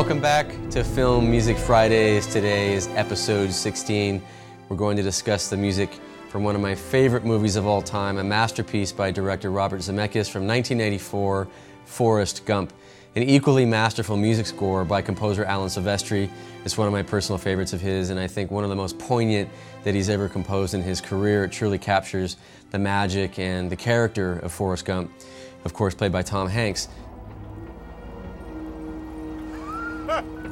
Welcome back to Film Music Fridays. Today is episode 16. We're going to discuss the music from one of my favorite movies of all time, a masterpiece by director Robert Zemeckis from 1984, Forrest Gump. An equally masterful music score by composer Alan Silvestri. It's one of my personal favorites of his, and I think one of the most poignant that he's ever composed in his career. It truly captures the magic and the character of Forrest Gump, of course, played by Tom Hanks. 诶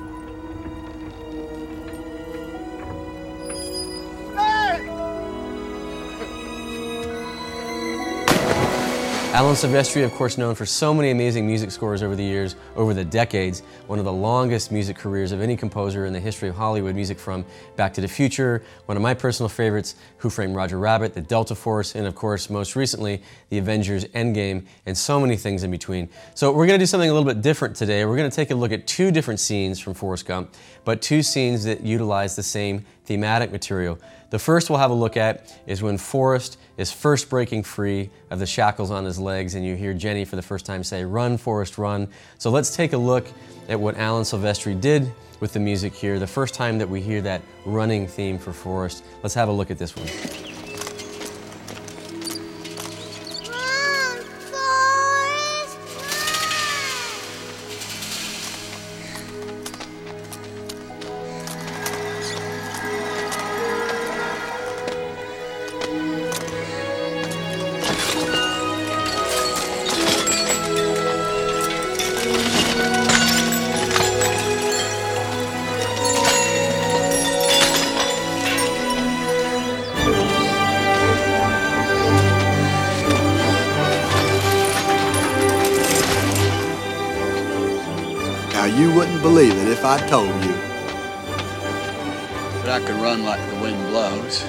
Alan Silvestri, of course, known for so many amazing music scores over the years, over the decades, one of the longest music careers of any composer in the history of Hollywood, music from Back to the Future, one of my personal favorites, Who Framed Roger Rabbit, The Delta Force, and of course, most recently, The Avengers Endgame, and so many things in between. So we're going to do something a little bit different today. We're going to take a look at two different scenes from Forrest Gump, but two scenes that utilize the same thematic material. The first we'll have a look at is when Forrest is first breaking free of the shackles on his legs, and you hear Jenny for the first time say, Run, Forrest, run. So let's take a look at what Alan Silvestri did with the music here, the first time that we hear that running theme for Forrest. Let's have a look at this one. Now, you wouldn't believe it if I told you. But I could run like the wind blows.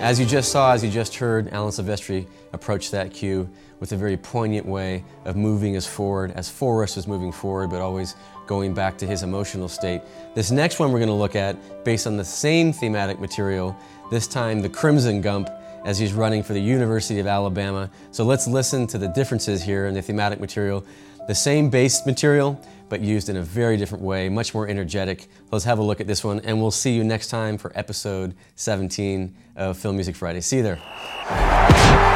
As you just saw, as you just heard, Alan Silvestri approach that cue with a very poignant way of moving us forward as Forrest was moving forward, but always going back to his emotional state. This next one we're going to look at, based on the same thematic material, this time the Crimson Gump as he's running for the University of Alabama. So let's listen to the differences here in the thematic material. The same base material, but used in a very different way, much more energetic. Let's have a look at this one, and we'll see you next time for episode 17 of Film Music Friday. See you there.